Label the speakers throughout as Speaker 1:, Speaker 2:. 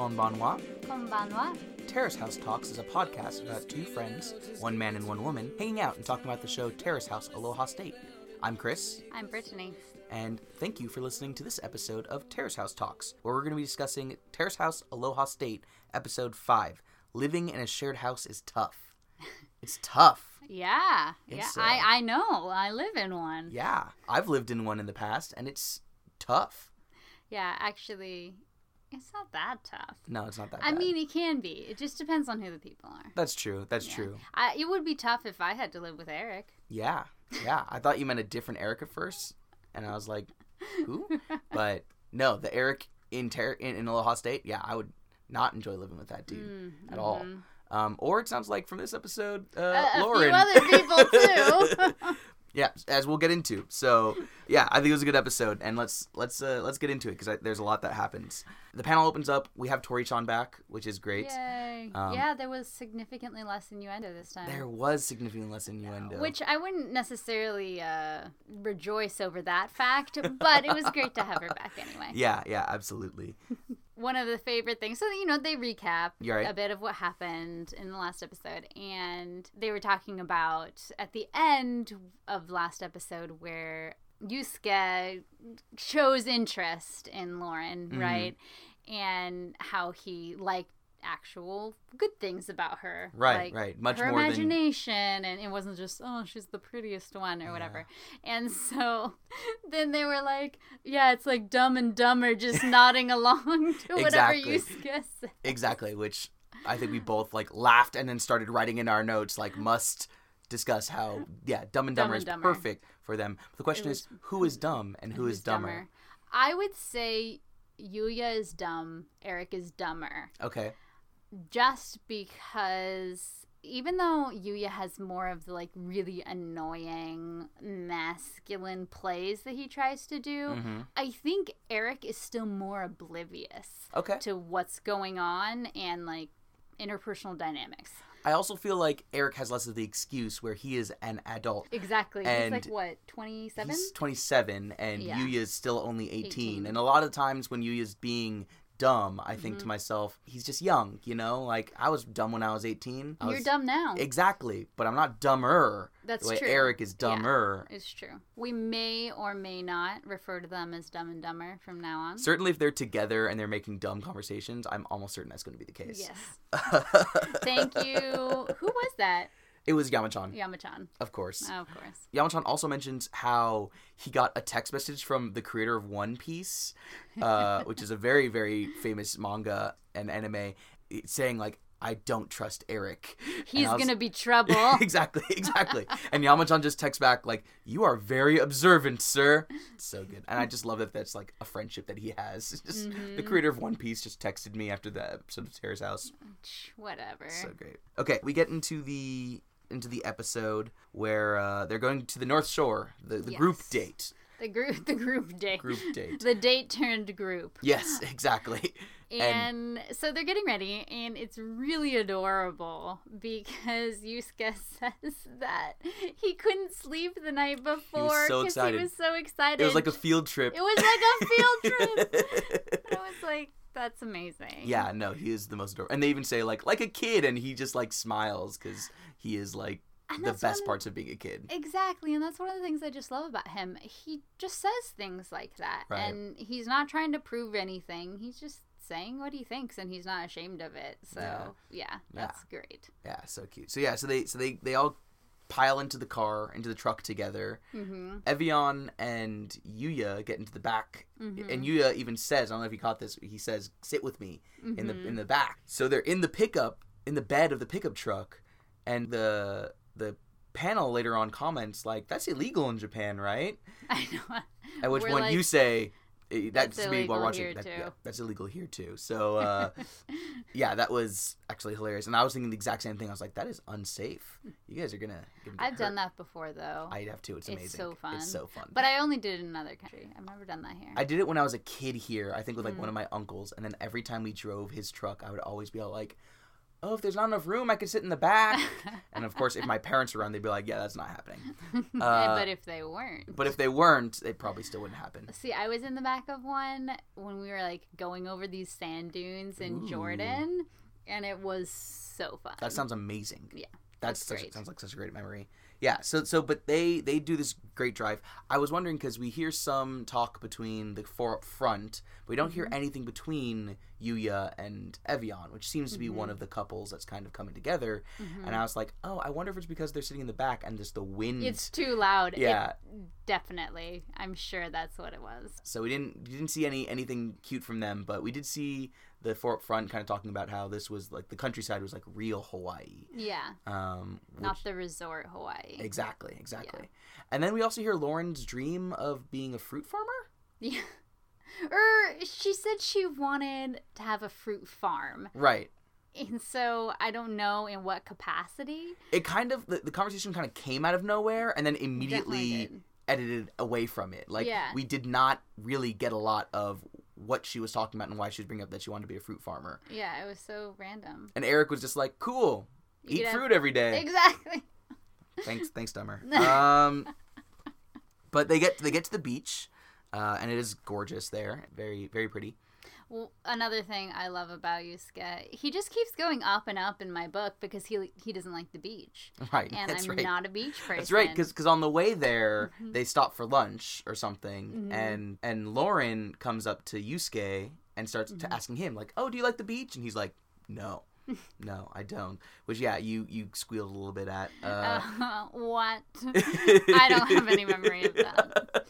Speaker 1: Konbanwa.
Speaker 2: Konbanwa.
Speaker 1: Terrace House Talks is a podcast about two friends, one man and one woman, hanging out and talking about the show Terrace House Aloha State. I'm Chris,
Speaker 2: I'm Brittany.
Speaker 1: and thank you for listening to this episode of Terrace House Talks, where we're going to be discussing Terrace House Aloha State, Episode 5 Living in a Shared House is Tough. It's tough.
Speaker 2: Yeah,
Speaker 1: It's,
Speaker 2: yeah.
Speaker 1: uh,
Speaker 2: I I know. I live in one.
Speaker 1: Yeah, I've lived in one in the past, and it's tough.
Speaker 2: Yeah, actually, it's not that tough.
Speaker 1: No, it's not that
Speaker 2: I
Speaker 1: bad.
Speaker 2: mean, it can be. It just depends on who the people are.
Speaker 1: that's true. That's
Speaker 2: Yeah.
Speaker 1: true.
Speaker 2: I, it would be tough if I had to live with Eric.
Speaker 1: Yeah, yeah. I thought you meant a different Eric at first, and I was like, who? But no, the Eric in Ter- in, in Aloha State. Yeah, I would not enjoy living with that dude
Speaker 2: Mm,
Speaker 1: at all.
Speaker 2: mhm.
Speaker 1: Um, or it sounds like from this episode, uh,
Speaker 2: few
Speaker 1: Lauren.
Speaker 2: other people, too.
Speaker 1: yeah, as we'll get into. So yeah, I think it was a good episode, and let's let's uh, let's get into it because there's a lot that happens. The panel opens up. We have Tori-chan back, which is great.
Speaker 2: Yay.
Speaker 1: Um,
Speaker 2: yeah, there was significantly less innuendo this time.
Speaker 1: There was significantly less innuendo.
Speaker 2: Which I wouldn't necessarily uh, rejoice over that fact, but it was great to have her back anyway.
Speaker 1: yeah, yeah, absolutely.
Speaker 2: One of the favorite things, so you know, they recap
Speaker 1: right.
Speaker 2: a bit of what happened in the last episode, and they were talking about at the end of last episode where Yusuke shows interest in Lauren,
Speaker 1: Mhm.
Speaker 2: right? And how he liked actual good things about her.
Speaker 1: Right,
Speaker 2: like
Speaker 1: right. Much
Speaker 2: her
Speaker 1: more than
Speaker 2: imagination and it wasn't just oh she's the prettiest one or whatever and so then they were like yeah it's like dumb and dumber just nodding along to whatever
Speaker 1: Exactly.
Speaker 2: Yusuke said.
Speaker 1: exactly. Which I think we both like laughed and then started writing in our notes like must discuss how yeah, Dumb and
Speaker 2: Dumb
Speaker 1: Dumber
Speaker 2: and
Speaker 1: is
Speaker 2: Dumber.
Speaker 1: perfect for them. But the question is, who is dumb and who is
Speaker 2: Who's
Speaker 1: dumber?
Speaker 2: I would say Yuya is dumb, Eric is dumber.
Speaker 1: Okay.
Speaker 2: Just because even though Yuya has more of the like really annoying masculine plays that he tries to do,
Speaker 1: hmm
Speaker 2: I think Eric is still more oblivious
Speaker 1: Okay.
Speaker 2: to what's going on and like interpersonal dynamics.
Speaker 1: I also feel like Eric has less of the excuse where he is an adult.
Speaker 2: Exactly.
Speaker 1: And
Speaker 2: He's like what, 27?
Speaker 1: He's 27 and
Speaker 2: Yeah.
Speaker 1: Yuya is still only 18.
Speaker 2: 18.
Speaker 1: And a lot of times when Yuya's being dumb, I think to
Speaker 2: Mhm.
Speaker 1: myself, he's just young, you know? Like I was dumb when I was 18. I
Speaker 2: You're
Speaker 1: was-
Speaker 2: dumb now.
Speaker 1: Exactly, but I'm not dumber.
Speaker 2: That's
Speaker 1: the way
Speaker 2: true.
Speaker 1: Eric is
Speaker 2: Yeah.
Speaker 1: dumber.
Speaker 2: It's true. We may or may not refer to them as dumb and dumber from now on.
Speaker 1: Certainly, if they're together and they're making dumb conversations, I'm almost certain that's going to be the case.
Speaker 2: Yes. Thank you. Who was that?
Speaker 1: It was Yamachan,
Speaker 2: Yamachan.
Speaker 1: of course.
Speaker 2: Oh, of course.
Speaker 1: Yamachan also mentions how he got a text message from the creator of One Piece, uh, which is a very, very famous manga and anime, saying like, "I don't trust Eric."
Speaker 2: He's
Speaker 1: was-
Speaker 2: going to be trouble.
Speaker 1: exactly, exactly. And Yamachan just texts back like, "You are very observant, sir." It's so good, and I just love that that's like a friendship that he has. Just the
Speaker 2: Mhm.
Speaker 1: creator of One Piece just texted me after the episode of Terrace House.
Speaker 2: Whatever.
Speaker 1: So great. Okay, we get into the into the episode where uh, they're going to the North Shore, the, the group
Speaker 2: Yes.
Speaker 1: date.
Speaker 2: The group the group date.
Speaker 1: Group date.
Speaker 2: The date turned group.
Speaker 1: Yes, exactly.
Speaker 2: And, so they're getting ready, and it's really adorable because Yusuke says that he couldn't sleep the night before
Speaker 1: so
Speaker 2: he was so excited.
Speaker 1: It was like a field trip.
Speaker 2: It was like a field trip. I was like, that's amazing.
Speaker 1: yeah, no, he is the most adorable. And they even say like like a kid, and he just like smiles because he is like
Speaker 2: And
Speaker 1: the best
Speaker 2: one-
Speaker 1: parts of being a kid.
Speaker 2: Exactly, and that's one of the things I just love about him. He just says things like that,
Speaker 1: Right.
Speaker 2: and he's not trying to prove anything. He's just saying what he thinks, and he's not ashamed of it. So
Speaker 1: Yeah.
Speaker 2: yeah, that's great.
Speaker 1: Yeah, so cute. So yeah, so they so they they all pile into the car, into the truck together.
Speaker 2: Mm-hmm.
Speaker 1: Evian and Yuya get into the back,
Speaker 2: Mhm.
Speaker 1: and Yuya even says, "I don't know if you caught this." He says, "Sit with me in the
Speaker 2: Mhm.
Speaker 1: in the back." So they're in the pickup, in the bed of the pickup truck, and the the panel later on comments like, "That's illegal in Japan, right?"
Speaker 2: I know.
Speaker 1: At which
Speaker 2: We're
Speaker 1: point
Speaker 2: like,
Speaker 1: you say, "That's,
Speaker 2: "That's
Speaker 1: me while
Speaker 2: illegal
Speaker 1: watching.
Speaker 2: here,
Speaker 1: that-
Speaker 2: too."
Speaker 1: yeah, that's illegal here too." So uh, yeah, that was actually hilarious, and I was thinking the exact same thing. I was like, "That is unsafe. You guys are gonna."
Speaker 2: I've done that before though,
Speaker 1: I have too. It's amazing.
Speaker 2: It's so fun.
Speaker 1: It's so fun.
Speaker 2: but I only did it in another country. I've never done that here.
Speaker 1: I did it when I was a kid here. I think with like one
Speaker 2: Mm.
Speaker 1: of my uncles, and then every time we drove his truck, I would always be all like, "Oh, if there's not enough room, I could sit in the back." and of course, if my parents were around, they'd be like, "Yeah, that's not happening." Uh,
Speaker 2: but if they weren't.
Speaker 1: But if they weren't, it probably still wouldn't happen.
Speaker 2: See, I was in the back of one when we were like going over these sand dunes in
Speaker 1: Ooh.
Speaker 2: Jordan, and it was so fun.
Speaker 1: That sounds amazing.
Speaker 2: Yeah,
Speaker 1: that's,
Speaker 2: that's
Speaker 1: such, sounds like such a great memory. Yeah. So so, but they they do this great drive. I was wondering because we hear some talk between the four up front, but we don't hear
Speaker 2: Mm-hmm.
Speaker 1: anything between Yuya and Evian, which seems to be
Speaker 2: Mm-hmm.
Speaker 1: one of the couples that's kind of coming together. And I was like, oh, I wonder if it's because they're sitting in the back and just the wind.
Speaker 2: It's too loud. It-
Speaker 1: yeah.
Speaker 2: definitely. I'm sure that's what it was.
Speaker 1: So we didn't we didn't see any anything cute from them, but we did see the four up front kind of talking about how this was like the countryside was like real Hawaii.
Speaker 2: Yeah,
Speaker 1: Um,
Speaker 2: not
Speaker 1: which-
Speaker 2: the resort Hawaii.
Speaker 1: exactly, exactly. And then we also hear Lauren's dream of being a fruit farmer.
Speaker 2: Yeah. Or she said she wanted to have a fruit farm.
Speaker 1: Right.
Speaker 2: And so I don't know in what capacity.
Speaker 1: It kind of the, the conversation kind of came out of nowhere and then immediately edited away from it. Like
Speaker 2: Yeah.
Speaker 1: we did not really get a lot of what she was talking about and why she was bringing up that she wanted to be a fruit farmer.
Speaker 2: Yeah, it was so random.
Speaker 1: And Eric was just like, "Cool,
Speaker 2: You
Speaker 1: eat
Speaker 2: have-
Speaker 1: fruit every day."
Speaker 2: Exactly.
Speaker 1: thanks, thanks, Dummer. Um, but they get they get to the beach, uh, and it is gorgeous there. Very very pretty.
Speaker 2: Well, another thing I love about Yusuke, he just keeps going up and up in my book because he he doesn't like the beach,
Speaker 1: Right.
Speaker 2: and
Speaker 1: that's
Speaker 2: I'm
Speaker 1: right.
Speaker 2: not a beach person.
Speaker 1: That's right, because on the way there
Speaker 2: Mhm.
Speaker 1: they stop for lunch or something,
Speaker 2: Mhm.
Speaker 1: and and Lauren comes up to Yusuke and starts
Speaker 2: Mhm.
Speaker 1: to asking him like, "Oh, do you like the beach?" And he's like, "No, no, I don't." Which yeah, you you squealed a little bit at. Uh,
Speaker 2: Uh, what? I don't have any memory of that.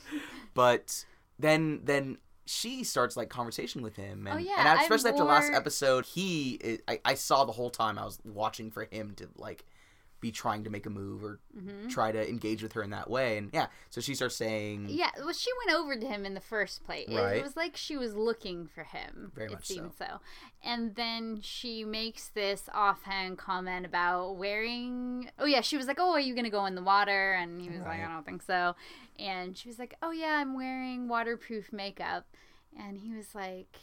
Speaker 1: but then then she starts like conversation with him, oh, and,
Speaker 2: Oh, yeah,
Speaker 1: and especially after last episode, he I, I saw the whole time I was watching for him to like be trying to make a move or
Speaker 2: hmm
Speaker 1: try to engage with her in that way, and yeah, so she starts saying,
Speaker 2: Yeah, well, she went over to him in the first place. It-
Speaker 1: Right.
Speaker 2: It, was like she was looking for him.
Speaker 1: Very
Speaker 2: it
Speaker 1: much so.
Speaker 2: so. And then she makes this offhand comment about wearing. Oh yeah, she was like, "Oh, are you gonna go in the water?" And he was like, "I don't think so." And she was like, "Oh yeah, I'm wearing waterproof makeup." And he was like,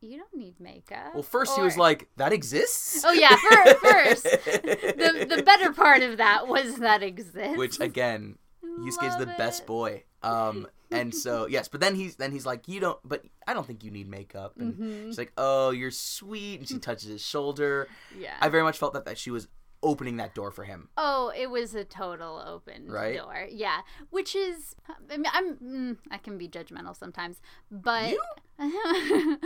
Speaker 2: "You don't need makeup."
Speaker 1: Well, first he was like, "That exists."
Speaker 2: Oh yeah, fir- first. the the better part of that was that exists.
Speaker 1: Which again, Yusuke's the best boy. Um, and so yes, but then he's then he's like, "You don't," but I don't think you need makeup. And
Speaker 2: Mhm.
Speaker 1: she's like, "Oh, you're sweet," and she touches his shoulder.
Speaker 2: Yeah.
Speaker 1: I very much felt that that she was opening that door for him.
Speaker 2: Oh, it was a total open
Speaker 1: Right?
Speaker 2: door. Yeah, which is, I mean, I'm, mm, I can be judgmental sometimes, but
Speaker 1: You?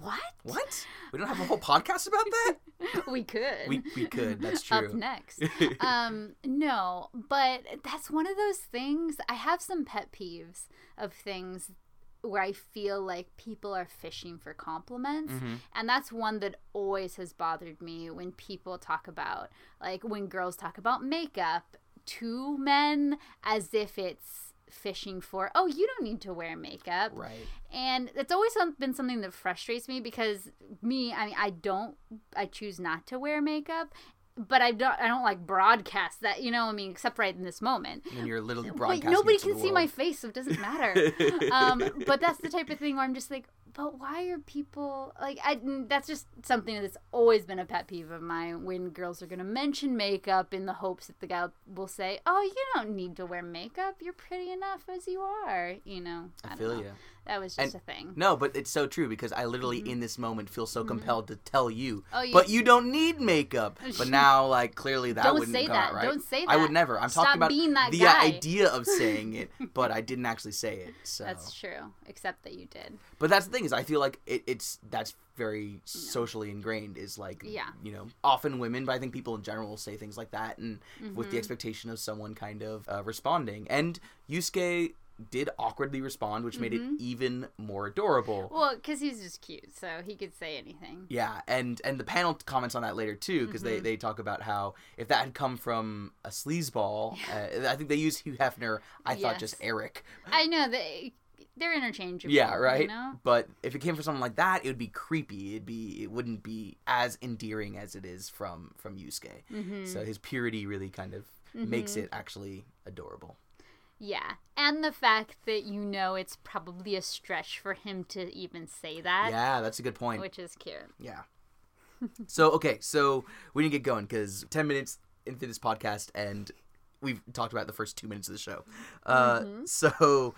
Speaker 2: what?
Speaker 1: What? We don't have a whole podcast about that.
Speaker 2: We could.
Speaker 1: We we could. That's true.
Speaker 2: Up next. um, no, but that's one of those things. I have some pet peeves of things where I feel like people are fishing for compliments.
Speaker 1: Mhm.
Speaker 2: And that's one that always has bothered me when people talk about, like, when girls talk about makeup to men as if it's fishing for, oh, you don't need to wear makeup.
Speaker 1: Right.
Speaker 2: And it's always been something that frustrates me because me, I mean, I don't, I choose not to wear makeup. But I don't. I don't like broadcast that. You know. I mean, except right in this moment.
Speaker 1: And you're literally
Speaker 2: But nobody can see my face, so it doesn't matter. um, but that's the type of thing where I'm just like, but why are people like? I that's just something that's always been a pet peeve of mine. When girls are gonna mention makeup in the hopes that the guy will say, "Oh, you don't need to wear makeup. You're pretty enough as you are." You know.
Speaker 1: I
Speaker 2: don't
Speaker 1: feel
Speaker 2: know.
Speaker 1: you.
Speaker 2: That was just a thing.
Speaker 1: No, but it's so true because I literally in this moment feel so compelled to tell you,
Speaker 2: Oh, you-
Speaker 1: but you don't need makeup. But now, like clearly that
Speaker 2: Don't
Speaker 1: wouldn't
Speaker 2: say
Speaker 1: come
Speaker 2: that.
Speaker 1: out right.
Speaker 2: Don't say that.
Speaker 1: I would never. I'm
Speaker 2: Stop
Speaker 1: talking about
Speaker 2: being that
Speaker 1: the
Speaker 2: guy.
Speaker 1: idea of saying it, but I didn't actually say it. So,
Speaker 2: That's true. Except that you did.
Speaker 1: but that's the thing is, I feel like it, it's that's very socially ingrained. Is like,
Speaker 2: Yeah.
Speaker 1: you know, often women, but I think people in general will say things like that, and with the
Speaker 2: Mhm.
Speaker 1: expectation of someone kind of uh, responding. And Yusuke did awkwardly respond, which made it
Speaker 2: Mhm.
Speaker 1: even more adorable.
Speaker 2: Well, because he's just cute, so he could say anything.
Speaker 1: Yeah, and and the panel comments on that later too, because they,
Speaker 2: Mhm.
Speaker 1: they talk about how if that had come from a sleazeball, uh, I think they use Hugh Hefner. I thought just Eric.
Speaker 2: I know that they're interchangeable.
Speaker 1: Yeah, right.
Speaker 2: You know?
Speaker 1: But if it came from someone like that, it would be creepy. It'd be it wouldn't be as endearing as it is from from Yusuke.
Speaker 2: Mm-hmm.
Speaker 1: So his purity really kind of makes it actually adorable.
Speaker 2: Yeah, and the fact that you know it's probably a stretch for him to even say that,
Speaker 1: Yeah, that's a good point.
Speaker 2: which is cute.
Speaker 1: Yeah. so okay, so we need to get going because ten minutes into this podcast and we've talked about the first two minutes of the show. Uh,
Speaker 2: Mm-hmm.
Speaker 1: So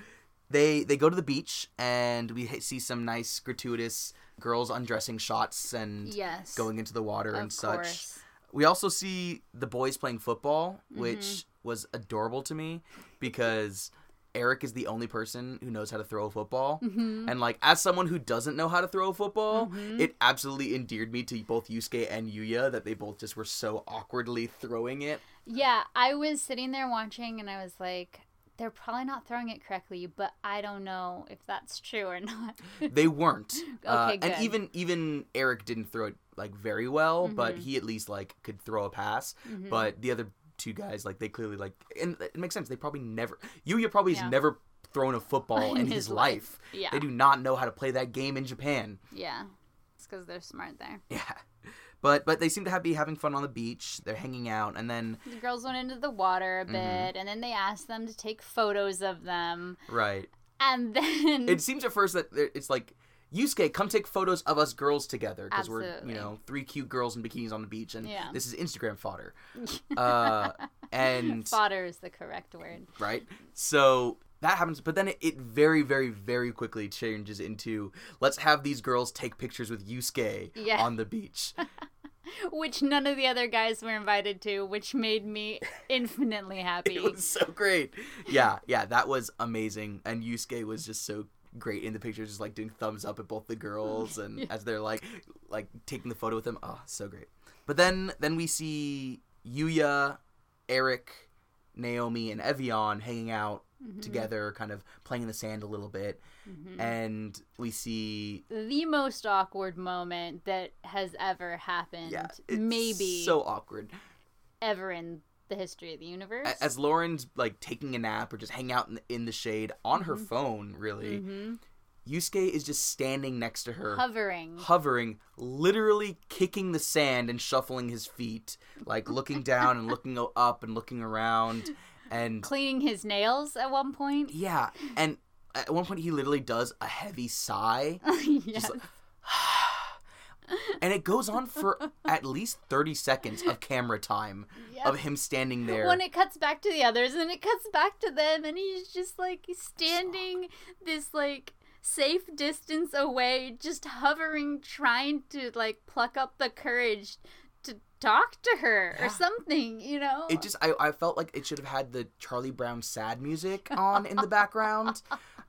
Speaker 1: they they go to the beach and we see some nice gratuitous girls undressing shots and
Speaker 2: Yes.
Speaker 1: going into the water and such.
Speaker 2: course.
Speaker 1: We also see the boys playing football,
Speaker 2: Mm-hmm.
Speaker 1: which was adorable to me because Eric is the only person who knows how to throw a football.
Speaker 2: Mm-hmm.
Speaker 1: And like as someone who doesn't know how to throw a football, it absolutely endeared me to both Yusuke and Yuya that they both just were so awkwardly throwing it.
Speaker 2: Yeah, I was sitting there watching and I was like, they're probably not throwing it correctly, but I don't know if that's true or not.
Speaker 1: They weren't. Uh,
Speaker 2: Okay,
Speaker 1: and even even Eric didn't throw it like very well, but
Speaker 2: Mm-hmm.
Speaker 1: he at least like could throw a pass. But the other two guys like they clearly like and it makes sense. They probably never Yuya probably has never thrown a football in,
Speaker 2: In
Speaker 1: his,
Speaker 2: his
Speaker 1: life.
Speaker 2: life. Yeah.
Speaker 1: They do not know how to play that game in Japan.
Speaker 2: yeah. It's because they're smart there.
Speaker 1: Yeah. But but they seem to have, be having fun on the beach. They're hanging out and then
Speaker 2: The girls went into the water a
Speaker 1: Mm-hmm.
Speaker 2: bit and then they asked them to take photos of them.
Speaker 1: right.
Speaker 2: And then.
Speaker 1: It seems at first that it's like Yusuke, come take photos of us girls together because we're you know three cute girls in bikinis on the beach, and
Speaker 2: Yeah.
Speaker 1: this is Instagram fodder. Uh, and
Speaker 2: Fodder is the correct word.
Speaker 1: right, so that happens, but then it, it very, very, very quickly changes into let's have these girls take pictures with Yusuke
Speaker 2: Yeah.
Speaker 1: on the beach.
Speaker 2: Which none of the other guys were invited to, which made me infinitely happy.
Speaker 1: It was so great. Yeah, yeah, that was amazing. And Yusuke was just so great in the pictures, just like doing thumbs up at both the girls and as they're like like taking the photo with them. Oh, so great. But then then we see Yuya, Eric, Naomi, and Evian hanging out mm-hmm. together, kind of playing in the sand a little bit. Mm-hmm. And we see
Speaker 2: the most awkward moment that has ever happened,
Speaker 1: yeah, it's
Speaker 2: maybe
Speaker 1: so awkward.
Speaker 2: ever in the history of the universe.
Speaker 1: As Lauren's like taking a nap or just hanging out in the, in the shade on her phone, really.
Speaker 2: hmm
Speaker 1: Yusuke is just standing next to her,
Speaker 2: Hovering.
Speaker 1: hovering, literally kicking the sand and shuffling his feet, like looking down and looking up and looking around. And
Speaker 2: Cleaning his nails at one point.
Speaker 1: yeah, and at one point he literally does a heavy sigh,
Speaker 2: yes.
Speaker 1: And it goes on for at least 30 seconds of camera time
Speaker 2: Yep.
Speaker 1: of him standing there.
Speaker 2: When it cuts back to the others and it cuts back to them and he's just like standing this like safe distance away, just hovering, trying to like pluck up the courage to talk to her
Speaker 1: Yeah.
Speaker 2: or something, you know?
Speaker 1: it just I, I felt like it should have had the Charlie Brown sad music on in the background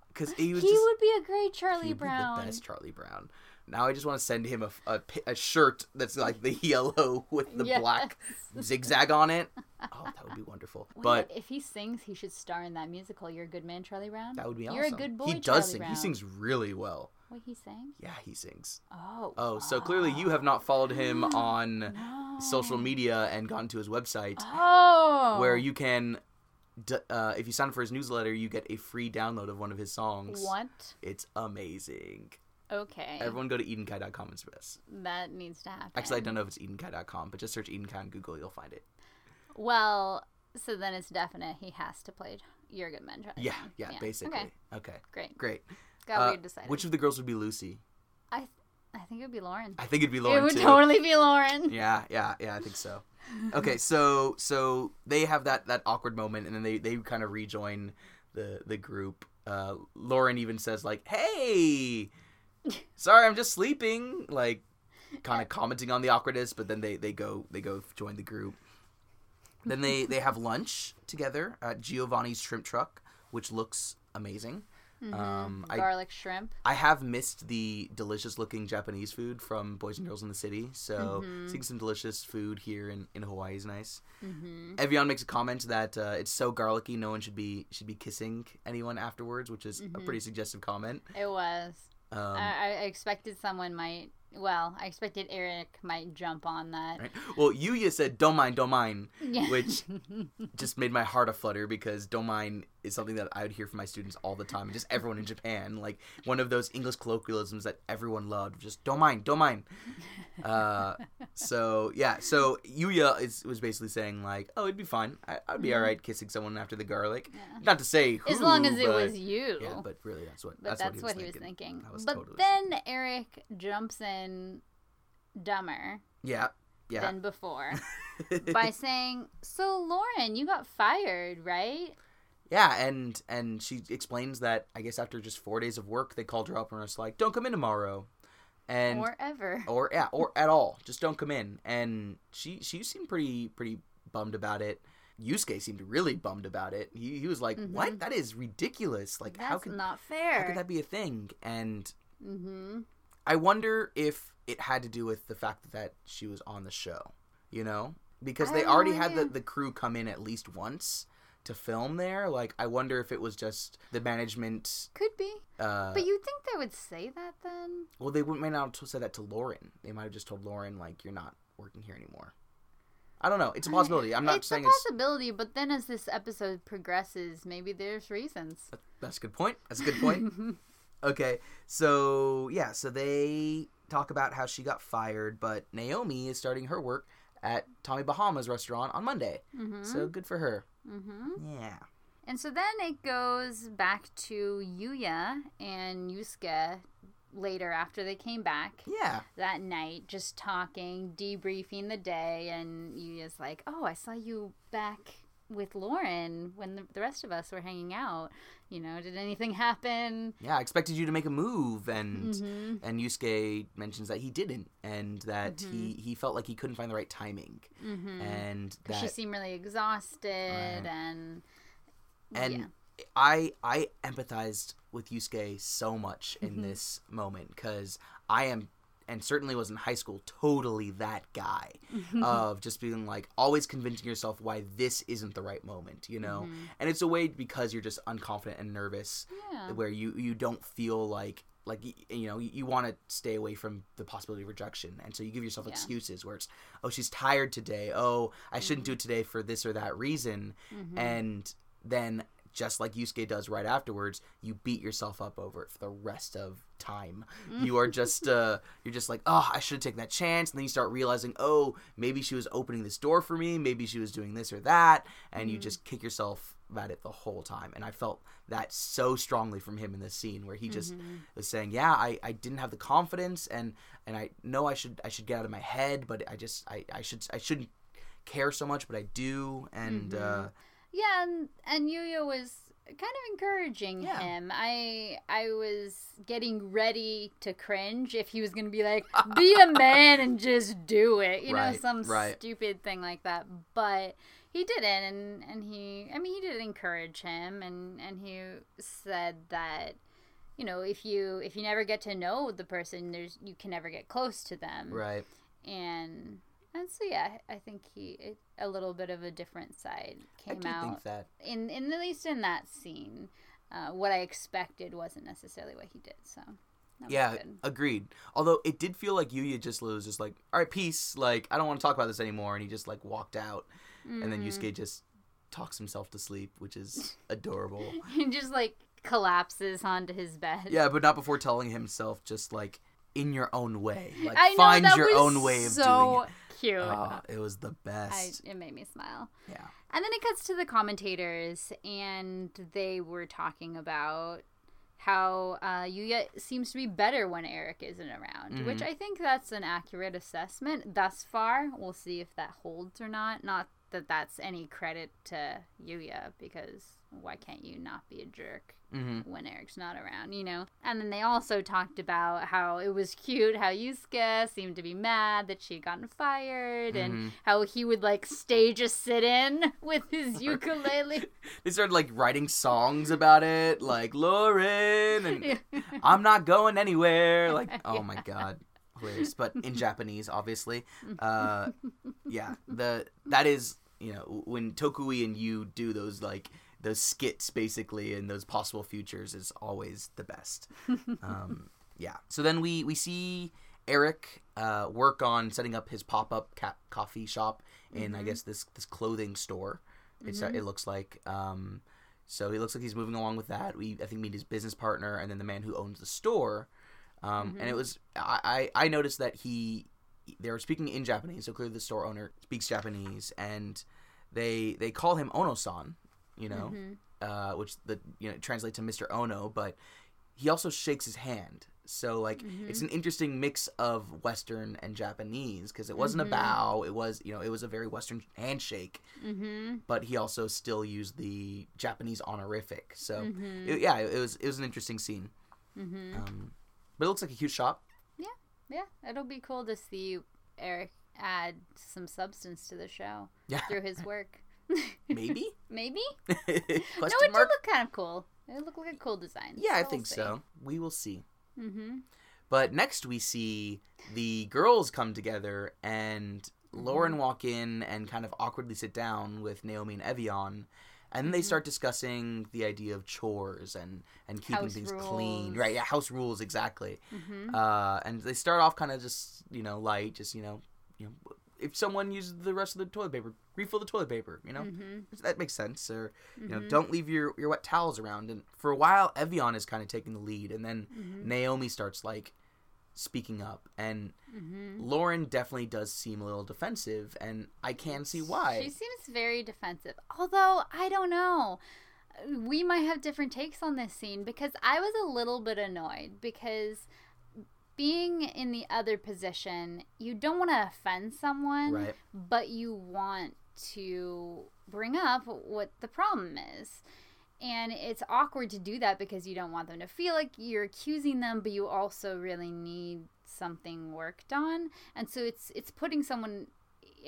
Speaker 1: because he
Speaker 2: he
Speaker 1: just
Speaker 2: would be a great Charlie Brown.
Speaker 1: the best Charlie Brown. Now I just want to send him a, a, a shirt that's like the yellow with the
Speaker 2: Yes.
Speaker 1: black zigzag on it. Oh, that would be wonderful.
Speaker 2: Wait,
Speaker 1: But
Speaker 2: if he sings, he should star in that musical. You're a good man, Charlie Brown.
Speaker 1: that would be awesome.
Speaker 2: You're a good boy.
Speaker 1: he does
Speaker 2: Charlie
Speaker 1: sing.
Speaker 2: Brown.
Speaker 1: He sings really well.
Speaker 2: Wait, he sang.
Speaker 1: Yeah, he sings.
Speaker 2: Oh.
Speaker 1: Oh, so clearly you have not followed him on
Speaker 2: no.
Speaker 1: social media and gone to his website
Speaker 2: Oh.
Speaker 1: where you can. Uh, if you sign up for his newsletter, you get a free download of one of his songs.
Speaker 2: What?
Speaker 1: It's amazing.
Speaker 2: Okay.
Speaker 1: Everyone go to edenkai.com and space.
Speaker 2: That needs to happen.
Speaker 1: Actually, I don't know if it's edenkai.com, but just search Edenkai on Google, you'll find it.
Speaker 2: Well, so then it's definite he has to play You're a Good Man. Charlie
Speaker 1: Yeah, yeah, basically.
Speaker 2: Okay,
Speaker 1: Okay,
Speaker 2: great.
Speaker 1: great.
Speaker 2: Got
Speaker 1: Uh,
Speaker 2: weird decided.
Speaker 1: Which of the girls would be Lucy?
Speaker 2: I, th- I think it would be Lauren.
Speaker 1: I think it'd be Lauren.
Speaker 2: it would
Speaker 1: too.
Speaker 2: totally be Lauren.
Speaker 1: Yeah, yeah, yeah. I think so. Okay, so so they have that that awkward moment, and then they they kind of rejoin the the group. Uh, Lauren even says like, "Hey, sorry, I'm just sleeping." Like, kind of commenting on the awkwardness, but then they they go they go join the group. Then they they have lunch together at Giovanni's Shrimp Truck, which looks amazing. Um, I
Speaker 2: Garlic shrimp.
Speaker 1: I have missed the delicious looking Japanese food from Boys and Girls in the City, so seeing some delicious food here in, in Hawaii is nice.
Speaker 2: Mm-hmm.
Speaker 1: Evian makes a comment that uh, it's so garlicky, no one should be should be kissing anyone afterwards, which is a pretty suggestive comment.
Speaker 2: It was.
Speaker 1: Um,
Speaker 2: I, I expected someone might. Well, I expected Eric might jump on that.
Speaker 1: right? Well, Yuya said, "Don't mind, don't mind,"
Speaker 2: Yeah.
Speaker 1: which just made my heart a flutter because "don't mind" is something that I would hear from my students all the time, and just everyone in Japan, like one of those English colloquialisms that everyone loved. Just "don't mind, don't mind." Uh, so yeah, so Yuya is was basically saying like, "Oh, it'd be fine. I, I'd be all right kissing someone after the garlic." Not to say who,
Speaker 2: as long as it was you.
Speaker 1: Yeah, but really, that's what
Speaker 2: But
Speaker 1: that's,
Speaker 2: that's,
Speaker 1: what,
Speaker 2: what
Speaker 1: he
Speaker 2: he
Speaker 1: was
Speaker 2: was
Speaker 1: thinking.
Speaker 2: thinking.
Speaker 1: Was
Speaker 2: But
Speaker 1: totally
Speaker 2: then Eric jumps in dumber
Speaker 1: Yeah. Yeah.
Speaker 2: than before by saying, "So Lauren, you got fired, right?"
Speaker 1: Yeah, and and she explains that I guess after just four days of work, they called her up and was like, "Don't come in tomorrow," and
Speaker 2: or ever.
Speaker 1: or yeah, or at all, just don't come in. And she she seemed pretty pretty bummed about it. Yusuke seemed really bummed about it. He he was like, "What? That is ridiculous! Like,
Speaker 2: That's
Speaker 1: how could
Speaker 2: not fair?
Speaker 1: how could that be a thing?" And
Speaker 2: mm-hmm.
Speaker 1: I wonder if it had to do with the fact that she was on the show, you know? Because
Speaker 2: I
Speaker 1: they already had the, the crew come in at least once to film there. Like, I wonder if it was just the management.
Speaker 2: Could be,
Speaker 1: Uh,
Speaker 2: but you'd think they would say that then.
Speaker 1: well, they wouldn't- may not have said that to Lauren. They might have just told Lauren, like, you're not working here anymore. I don't know. It's a possibility. I'm not
Speaker 2: it's
Speaker 1: saying it's
Speaker 2: a
Speaker 1: it's.
Speaker 2: possibility, but then as this episode progresses, maybe there's reasons.
Speaker 1: That's a good point. That's a good point. okay, so yeah, so they talk about how she got fired, but Naomi is starting her work at Tommy Bahama's restaurant on Monday.
Speaker 2: mm-hmm.
Speaker 1: So good for her.
Speaker 2: mm-hmm.
Speaker 1: Yeah.
Speaker 2: And so then it goes back to Yuya and Yusuke later after they came back
Speaker 1: Yeah.
Speaker 2: that night, just talking, debriefing the day. And Yuya's like, Oh, I saw you back with Lauren when the, the rest of us were hanging out. You know, did anything happen?
Speaker 1: Yeah, I expected you to make a move and
Speaker 2: Mhm.
Speaker 1: and Yusuke mentions that he didn't and that he he felt like he couldn't find the right timing
Speaker 2: Mm-hmm.
Speaker 1: and
Speaker 2: Because she seemed really exhausted
Speaker 1: Right.
Speaker 2: and.
Speaker 1: and
Speaker 2: yeah.
Speaker 1: I I empathized with Yusuke so much in
Speaker 2: Mm-hmm.
Speaker 1: this moment cuz I am and certainly was in high school totally that guy mm-hmm. of just being like always convincing yourself why this isn't the right moment, you know? Mm-hmm. And it's a way because you're just unconfident and nervous
Speaker 2: Yeah.
Speaker 1: where you you don't feel like like you know you, you want to stay away from the possibility of rejection and so you give yourself
Speaker 2: Yeah.
Speaker 1: excuses where it's oh she's tired today oh i shouldn't
Speaker 2: Mm-hmm.
Speaker 1: do it today for this or that reason mm-hmm. and then just like Yusuke does right afterwards you beat yourself up over it for the rest of time. You are just uh you're just like oh i should have taken that chance and then you start realizing oh maybe she was opening this door for me maybe she was doing this or that and you just kick yourself at it the whole time and i felt that so strongly from him in this scene where he just was saying yeah I, I didn't have the confidence and and i know i should i should get out of my head but i just i, I should i shouldn't care so much but i do and uh
Speaker 2: Yeah, and and Yuya was kind of encouraging
Speaker 1: Yeah.
Speaker 2: him. I I was getting ready to cringe if he was gonna be like, "Be a man and just do it," you know, some
Speaker 1: right.
Speaker 2: stupid thing like that. But he didn't, and and he, I mean, he did encourage him, and and he said that. You know, if you if you never get to know the person, there's you can never get close to them
Speaker 1: right
Speaker 2: and and so yeah, I think he it, a little bit of a different side
Speaker 1: i
Speaker 2: came
Speaker 1: do
Speaker 2: out
Speaker 1: think that
Speaker 2: in in at least in that scene. Uh, what I expected wasn't necessarily what he did. So that
Speaker 1: yeah
Speaker 2: good.
Speaker 1: agreed although it did feel like yuya just was just like all right peace like i don't want to talk about this anymore and he just like walked out and
Speaker 2: Mm-hmm.
Speaker 1: then yusuke just talks himself to sleep which is adorable
Speaker 2: he just like collapses onto his bed.
Speaker 1: yeah but not before telling himself just like in your own way like
Speaker 2: know
Speaker 1: find your own way of
Speaker 2: so
Speaker 1: doing it
Speaker 2: cute.
Speaker 1: Ah, it was the
Speaker 2: I,
Speaker 1: best
Speaker 2: it made me smile.
Speaker 1: yeah
Speaker 2: And then it cuts to the commentators, and they were talking about how uh, Yuya seems to be better when Eric isn't around, which I think that's an accurate assessment thus far. We'll see if that holds or not. Not that that's any credit to Yuya, because why can't you not be a jerk
Speaker 1: hmm
Speaker 2: when Eric's not around, you know? And then they also talked about how it was cute how Yusuke seemed to be mad that she had gotten fired and how he would like stage a sit in with his ukulele.
Speaker 1: they started like writing songs about it like lauren and i'm not going anywhere like oh my god hilarious but in japanese obviously. Uh yeah the that is you know when tokui and you do those like those skits basically and those possible futures is always the best. Um yeah. So then we we see eric uh work on setting up his pop-up ca- coffee shop in i guess this this clothing store. It's it looks like um so he looks like he's moving along with that. We I think meet his business partner and then the man who owns the store. Um, And it was I, I I noticed that he they were speaking in Japanese, so clearly the store owner speaks Japanese, and they they call him Ono-san, you know, uh, which the you know translates to Mr. Ono, but he also shakes his hand. So like
Speaker 2: Mm-hmm.
Speaker 1: it's an interesting mix of Western and Japanese because it wasn't
Speaker 2: Mhm.
Speaker 1: a bow. It was you know it was a very Western handshake,
Speaker 2: Mm-hmm.
Speaker 1: but he also still used the Japanese honorific. So
Speaker 2: Mhm.
Speaker 1: it- yeah, it was it was an interesting scene.
Speaker 2: Mm-hmm.
Speaker 1: Um, but it looks like a huge shop.
Speaker 2: Yeah, yeah, it'll be cool to see Eric add some substance to the show
Speaker 1: Yeah,
Speaker 2: through his work.
Speaker 1: Maybe.
Speaker 2: Maybe? No, it did look kind of cool. It looked like a cool design.
Speaker 1: Yeah, I think so. We will see.
Speaker 2: Mm-hmm.
Speaker 1: But next we see the girls come together and
Speaker 2: Mm-hmm.
Speaker 1: Lauren walk in and kind of awkwardly sit down with Naomi and Evian. And then they
Speaker 2: Mhm.
Speaker 1: start discussing the idea of chores and, and keeping
Speaker 2: House
Speaker 1: things clean. Right, yeah, house rules, exactly.
Speaker 2: Mm-hmm.
Speaker 1: Uh, and they start off kind of just, you know, light, just, you know, you know, if someone uses the rest of the toilet paper, refill the toilet paper, you know?
Speaker 2: Mm-hmm.
Speaker 1: That makes sense. Or, you know,
Speaker 2: Mhm.
Speaker 1: don't leave your, your wet towels around. And for a while, Evian is kind of taking the lead. And then
Speaker 2: Mm-hmm.
Speaker 1: Naomi starts, like, speaking up. And
Speaker 2: Mm-hmm.
Speaker 1: Lauren definitely does seem a little defensive, and I can see why.
Speaker 2: She seems very defensive. Although, I don't know. We might have different takes on this scene because I was a little bit annoyed because being in the other position, you don't want to offend someone,
Speaker 1: Right.
Speaker 2: but you want to bring up what the problem is. And it's awkward to do that because you don't want them to feel like you're accusing them, but you also really need something worked on. And so it's it's putting someone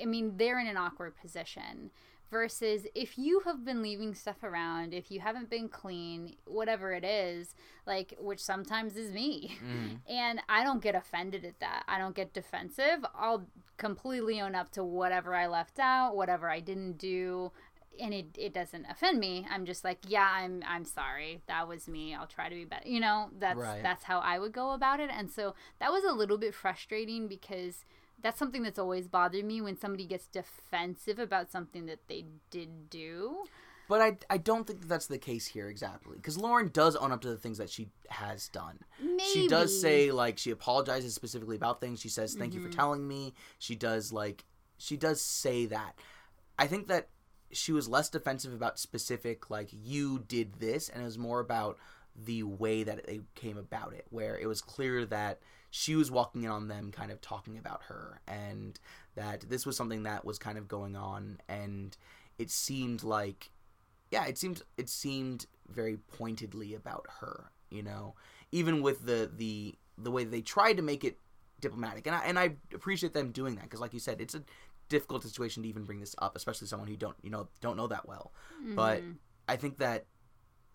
Speaker 2: I mean, they're in an awkward position versus if you have been leaving stuff around, if you haven't been clean, whatever it is, like which sometimes is me.
Speaker 1: Mm.
Speaker 2: And I don't get offended at that. I don't get defensive. I'll completely own up to whatever I left out, whatever I didn't do, and it, it doesn't offend me. I'm just like, yeah, I'm I'm sorry. That was me. I'll try to be better. You know, that's
Speaker 1: Right.
Speaker 2: that's how I would go about it. And so that was a little bit frustrating because that's something that's always bothered me when somebody gets defensive about something that they did do.
Speaker 1: But I, I don't think that that's the case here exactly. Because Lauren does own up to the things that she has done.
Speaker 2: Maybe
Speaker 1: She does say, like, she apologizes specifically about things. She says, thank you
Speaker 2: Mm-hmm.
Speaker 1: for telling me. She does, like, she does say that. I think that she was less defensive about specific, like, you did this, and it was more about the way that it came about it, where it was clear that she was walking in on them kind of talking about her, and that this was something that was kind of going on, and it seemed like yeah, it seemed it seemed very pointedly about her, you know, even with the the the way they tried to make it diplomatic, and I and I appreciate them doing that because, like you said, it's a difficult situation to even bring this up, especially someone who don't you know don't know that well. But
Speaker 2: Mhm.
Speaker 1: I think that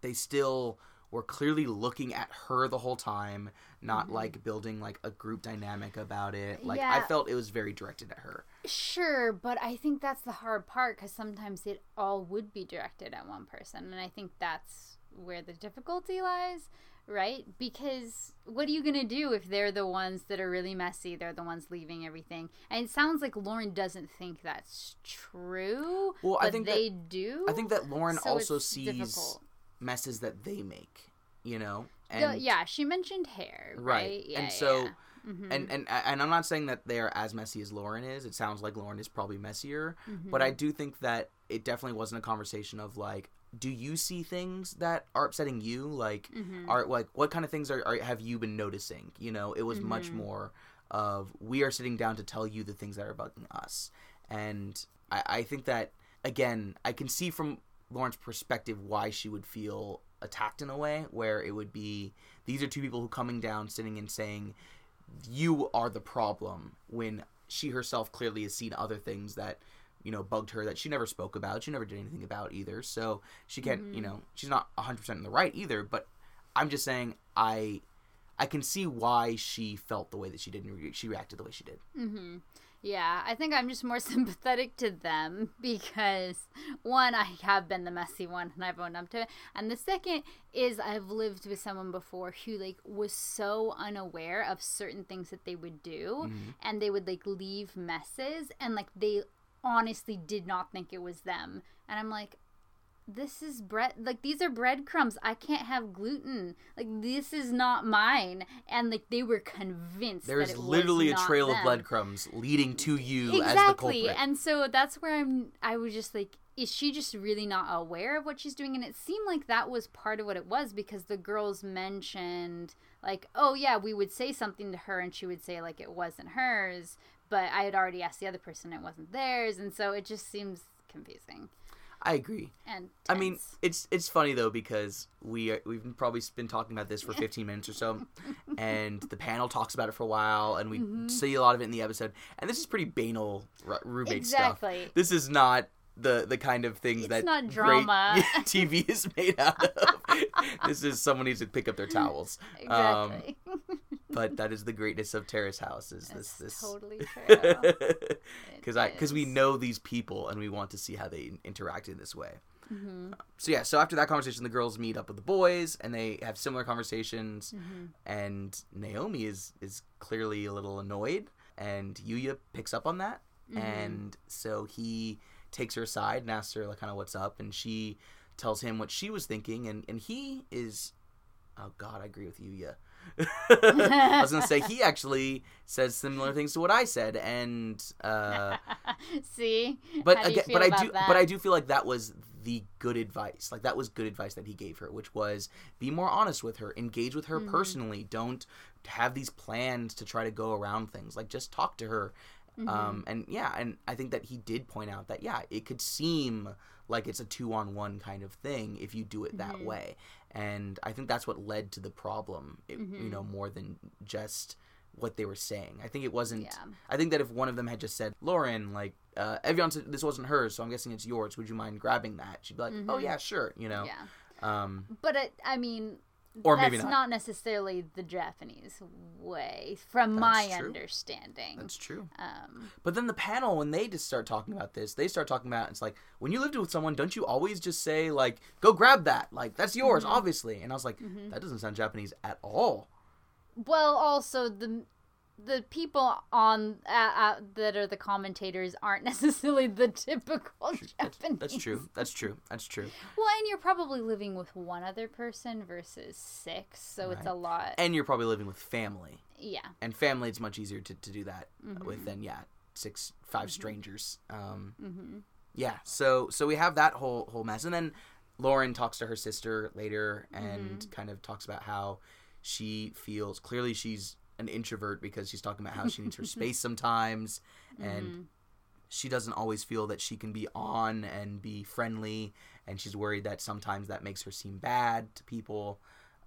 Speaker 1: they still were clearly looking at her the whole time, not
Speaker 2: Mhm.
Speaker 1: like building like a group dynamic about it. Like I felt it was very directed at her.
Speaker 2: Sure, but I think that's the hard part because sometimes it all would be directed at one person, and I think that's where the difficulty lies, right? Because what are you gonna do if they're the ones that are really messy? They're the ones leaving everything, and it sounds like Lauren doesn't think that's true.
Speaker 1: Well,
Speaker 2: but
Speaker 1: I think that-
Speaker 2: they do.
Speaker 1: I think that Lauren
Speaker 2: so
Speaker 1: also sees
Speaker 2: difficult.
Speaker 1: Messes that they make, you know,
Speaker 2: Yeah, yeah, she mentioned hair, right?
Speaker 1: Right.
Speaker 2: Yeah,
Speaker 1: And so-
Speaker 2: yeah. Mhm.
Speaker 1: and and and I'm not saying that they are as messy as Lauren is. It sounds like Lauren is probably messier,
Speaker 2: Mhm.
Speaker 1: but I do think that it definitely wasn't a conversation of like, do you see things that are upsetting you? Like,
Speaker 2: Mhm.
Speaker 1: are like what kind of things are, are have you been noticing? You know, it was much
Speaker 2: Mhm.
Speaker 1: more of we are sitting down to tell you the things that are bugging us, and I, I think that again, I can see from Lauren's perspective why she would feel attacked in a way where it would be these are two people who coming down, sitting and saying you are the problem when she herself clearly has seen other things that you know bugged her that she never spoke about she never did anything about either. So she can't you
Speaker 2: Mhm.
Speaker 1: know she's not 100% in the right either but i'm just saying i i can see why she felt the way that she did and re- she reacted the way she did.
Speaker 2: Hmm Yeah, I think I'm just more sympathetic to them because one, I have been the messy one and I've owned up to it, and the second is I've lived with someone before who like was so unaware of certain things that they would do,
Speaker 1: Mhm.
Speaker 2: and they would like leave messes, and like they honestly did not think it was them, and I'm like. This is bread. Like these are breadcrumbs. I can't have gluten. Like this is not mine. And like they were convinced. that
Speaker 1: there's literally a trail of breadcrumbs leading to you as the
Speaker 2: exactly and so that's where i'm i was just like is she just really not aware of what she's doing? And it seemed like that was part of what it was because the girls mentioned, like, oh, yeah, we would say something to her and she would say, like, it wasn't hers, but I had already asked the other person, it wasn't theirs. And so it just seems confusing.
Speaker 1: I agree.
Speaker 2: And
Speaker 1: I mean, it's it's funny though because we are, we've probably been talking about this for 15 minutes or so, and the panel talks about it for a while, and we
Speaker 2: Mm-hmm.
Speaker 1: see a lot of it in the episode. And this is pretty banal Ru- Rubik
Speaker 2: Exactly.
Speaker 1: stuff. This is not the the kind of things
Speaker 2: It's
Speaker 1: that
Speaker 2: not drama.
Speaker 1: TV is made out of. this is someone needs to pick up their towels. Um,
Speaker 2: exactly.
Speaker 1: But that is the greatness of Terrace House. Is this this
Speaker 2: totally true.
Speaker 1: because I because we know these people and we want to see how they interact in this way.
Speaker 2: Mhm.
Speaker 1: So yeah, so after that conversation, the girls meet up with the boys and they have similar conversations.
Speaker 2: Mm-hmm.
Speaker 1: And Naomi is is clearly a little annoyed, and Yuya picks up on that,
Speaker 2: Mm-hmm.
Speaker 1: and so he takes her aside and asks her like kind of what's up, and she tells him what she was thinking, and and he is, oh god, I agree with Yuya. I was gonna say he actually says similar things to what I said, and uh,
Speaker 2: See,
Speaker 1: but
Speaker 2: How do you
Speaker 1: again, but I do,
Speaker 2: that?
Speaker 1: but I do feel like that was the good advice. Like that was good advice that he gave her, which was be more honest with her, engage with her
Speaker 2: Mm-hmm.
Speaker 1: personally. Don't have these plans to try to go around things. Like just talk to her.
Speaker 2: Mm-hmm.
Speaker 1: Um, and yeah, and I think that he did point out that yeah, it could seem like it's a two on one kind of thing if you do it that
Speaker 2: Mm-hmm.
Speaker 1: way. And I think that's what led to the problem. It,
Speaker 2: Mm-hmm.
Speaker 1: You know, more than just what they were saying. I think it wasn't.
Speaker 2: Yeah.
Speaker 1: I think that if one of them had just said, "Lauren, like uh, Evian said this wasn't hers, so I'm guessing it's yours. Would you mind grabbing that?" She'd be like, "Oh yeah, sure," you know.
Speaker 2: yeah,
Speaker 1: Um,
Speaker 2: but it, I mean,
Speaker 1: or
Speaker 2: that's
Speaker 1: maybe not.
Speaker 2: not. necessarily the Japanese way, from my
Speaker 1: That's true.
Speaker 2: understanding.
Speaker 1: That's true.
Speaker 2: Um,
Speaker 1: But then the panel, when they just start talking about this, they start talking about it's like when you lived with someone, don't you always just say like, "Go grab that," like that's yours,
Speaker 2: Mm-hmm.
Speaker 1: obviously. And I was like, that doesn't sound Japanese at all.
Speaker 2: well, also the the people on uh, uh, that are the commentators aren't necessarily the typical Japanese.
Speaker 1: That's true. That's true. That's true.
Speaker 2: Well, and you're probably living with one other person versus six, so it's a lot.
Speaker 1: And you're probably living with family,
Speaker 2: yeah.
Speaker 1: and family it's much easier to, to do that
Speaker 2: Mm-hmm.
Speaker 1: with than yeah six 5 strangers. Um,
Speaker 2: Mm-hmm.
Speaker 1: yeah so so we have that whole whole mess and then lauren talks to her sister later and
Speaker 2: Mm-hmm.
Speaker 1: kind of talks about how she feels clearly she's an introvert because she's talking about how she needs her space sometimes and
Speaker 2: Mm-hmm.
Speaker 1: she doesn't always feel that she can be on and be friendly and she's worried that sometimes that makes her seem bad to people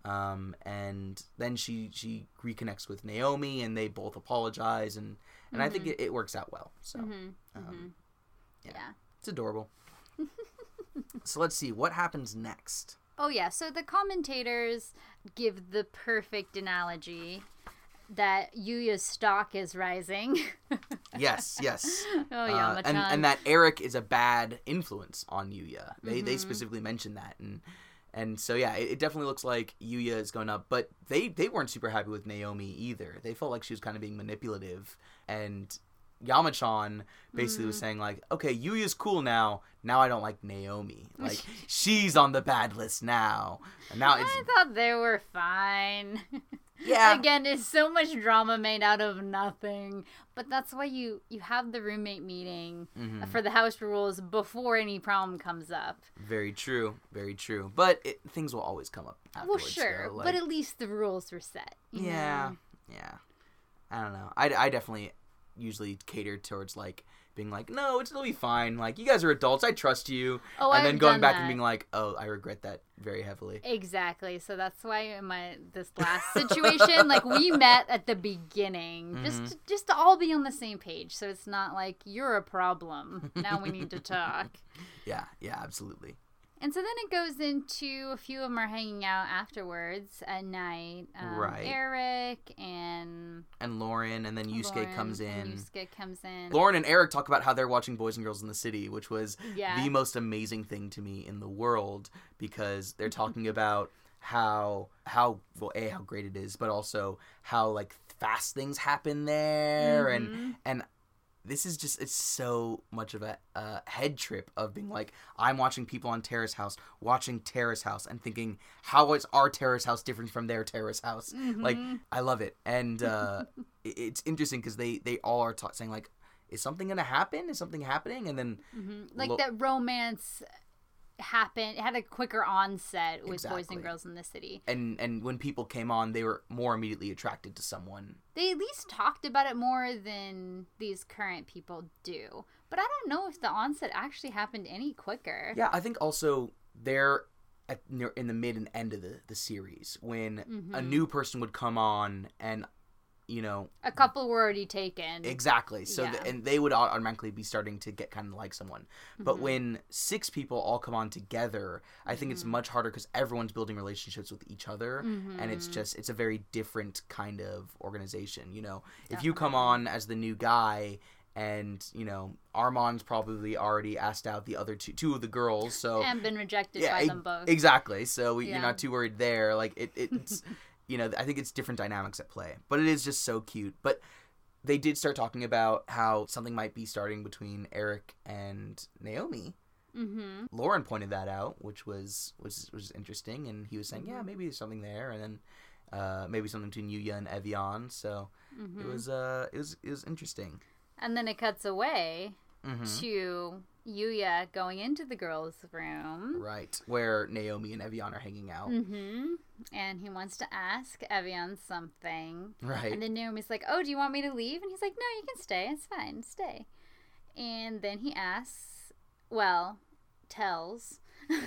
Speaker 1: um, and then she she reconnects with naomi and they both apologize and and i think it, it works out well so
Speaker 2: Mm-hmm.
Speaker 1: um,
Speaker 2: Yeah.
Speaker 1: it's adorable. so let's see what happens next.
Speaker 2: Oh yeah, so the commentators give the perfect analogy that Yuya's stock is rising.
Speaker 1: Yes, yes.
Speaker 2: oh
Speaker 1: Uh,
Speaker 2: Yamachan.
Speaker 1: and and that Eric is a bad influence on Yuya. They
Speaker 2: Mm-hmm.
Speaker 1: they specifically mentioned that and and so yeah, it, it definitely looks like Yuya is going up, but they they weren't super happy with Naomi either. They felt like she was kind of being manipulative and Yamachan basically
Speaker 2: Mm.
Speaker 1: was saying like, okay, Yuya's cool now. Now I don't like Naomi. Like she's on the bad list now. And now it's
Speaker 2: I thought they were fine.
Speaker 1: yeah.
Speaker 2: Again, it's so much drama made out of nothing. But that's why you you have the roommate meeting
Speaker 1: Mhm.
Speaker 2: for the house rules before any problem comes up.
Speaker 1: Very true, very true. But it, things will always come up.
Speaker 2: Well, sure,
Speaker 1: though,
Speaker 2: but at least the rules were set. you
Speaker 1: yeah,
Speaker 2: know?
Speaker 1: yeah. I don't know. I, I definitely usually cater towards like being like, no, it's gonna be fine. Like you guys are adults. I trust you.
Speaker 2: Oh,
Speaker 1: and
Speaker 2: I've
Speaker 1: then going back
Speaker 2: that.
Speaker 1: and being like, oh, I regret that very heavily.
Speaker 2: Exactly. So that's why in my this last situation, like we met at the beginning,
Speaker 1: Mm-hmm.
Speaker 2: just just to all be on the same page. So it's not like you're a problem. Now we need to talk.
Speaker 1: Yeah, yeah, absolutely.
Speaker 2: And so then it goes into a few of them are hanging out afterwards at night. Um,
Speaker 1: Right.
Speaker 2: Eric and
Speaker 1: And Lauren, and then Yusuke
Speaker 2: Lauren
Speaker 1: comes in.
Speaker 2: Yusuke comes in.
Speaker 1: Lauren and Eric talk about how they're watching Boys and Girls in the City, which was
Speaker 2: Yeah.
Speaker 1: the most amazing thing to me in the world because they're talking about how how well a how great it is, but also how like fast things happen there,
Speaker 2: Mhm.
Speaker 1: and and this is just it's so much of a, a head trip of being like I'm watching people on Terrace House watching Terrace House and thinking how is our Terrace House different from their Terrace House? Like
Speaker 2: Mm-hmm.
Speaker 1: I love it, and uh, it's interesting because they they all are ta- saying like is something gonna happen? Is something happening? And then
Speaker 2: hmm Like
Speaker 1: Lo-
Speaker 2: that romance happened. It had a quicker onset with boys and girls in the city.
Speaker 1: and and when people came on, they were more immediately attracted to someone.
Speaker 2: They at least talked about it more than these current people do. But I don't know if the onset actually happened any quicker.
Speaker 1: Yeah, I think also they're at near in the mid and end of the the series when a
Speaker 2: Mhm.
Speaker 1: new person would come on and you know
Speaker 2: A couple were already taken.
Speaker 1: exactly so
Speaker 2: Yeah.
Speaker 1: and they would automatically be starting to get kind of like someone but
Speaker 2: Mhm.
Speaker 1: when six people all come on together i think it's
Speaker 2: Mhm.
Speaker 1: much harder because everyone's building relationships with each other and it's
Speaker 2: Mhm.
Speaker 1: just it's a very different kind of organization you know if you come on as the new guy and you know armand's probably already asked out the other two two of the girls so
Speaker 2: and been rejected
Speaker 1: yeah,
Speaker 2: by them both.
Speaker 1: exactly so we, you're not too worried there like it, it's you know i think it's different dynamics at play but it is just so cute but they did start talking about how something might be starting between eric and naomi
Speaker 2: Mm-hmm.
Speaker 1: lauren pointed that out which was was was interesting and he was saying yeah
Speaker 2: Mhm.
Speaker 1: maybe there's something there and then uh, maybe something between Yuya and Evian, so
Speaker 2: Mm-hmm.
Speaker 1: it was uh, it was it was interesting.
Speaker 2: And then it cuts away
Speaker 1: hmm
Speaker 2: to Yuya going into the girls' room.
Speaker 1: Right, where Naomi and Evian are hanging out.
Speaker 2: Mm-hmm. And he wants to ask Evian something.
Speaker 1: Right.
Speaker 2: And then Naomi's like, "Oh, do you want me to leave?" And he's like, "No, you can stay. It's fine. Stay." And then he asks, well, tells.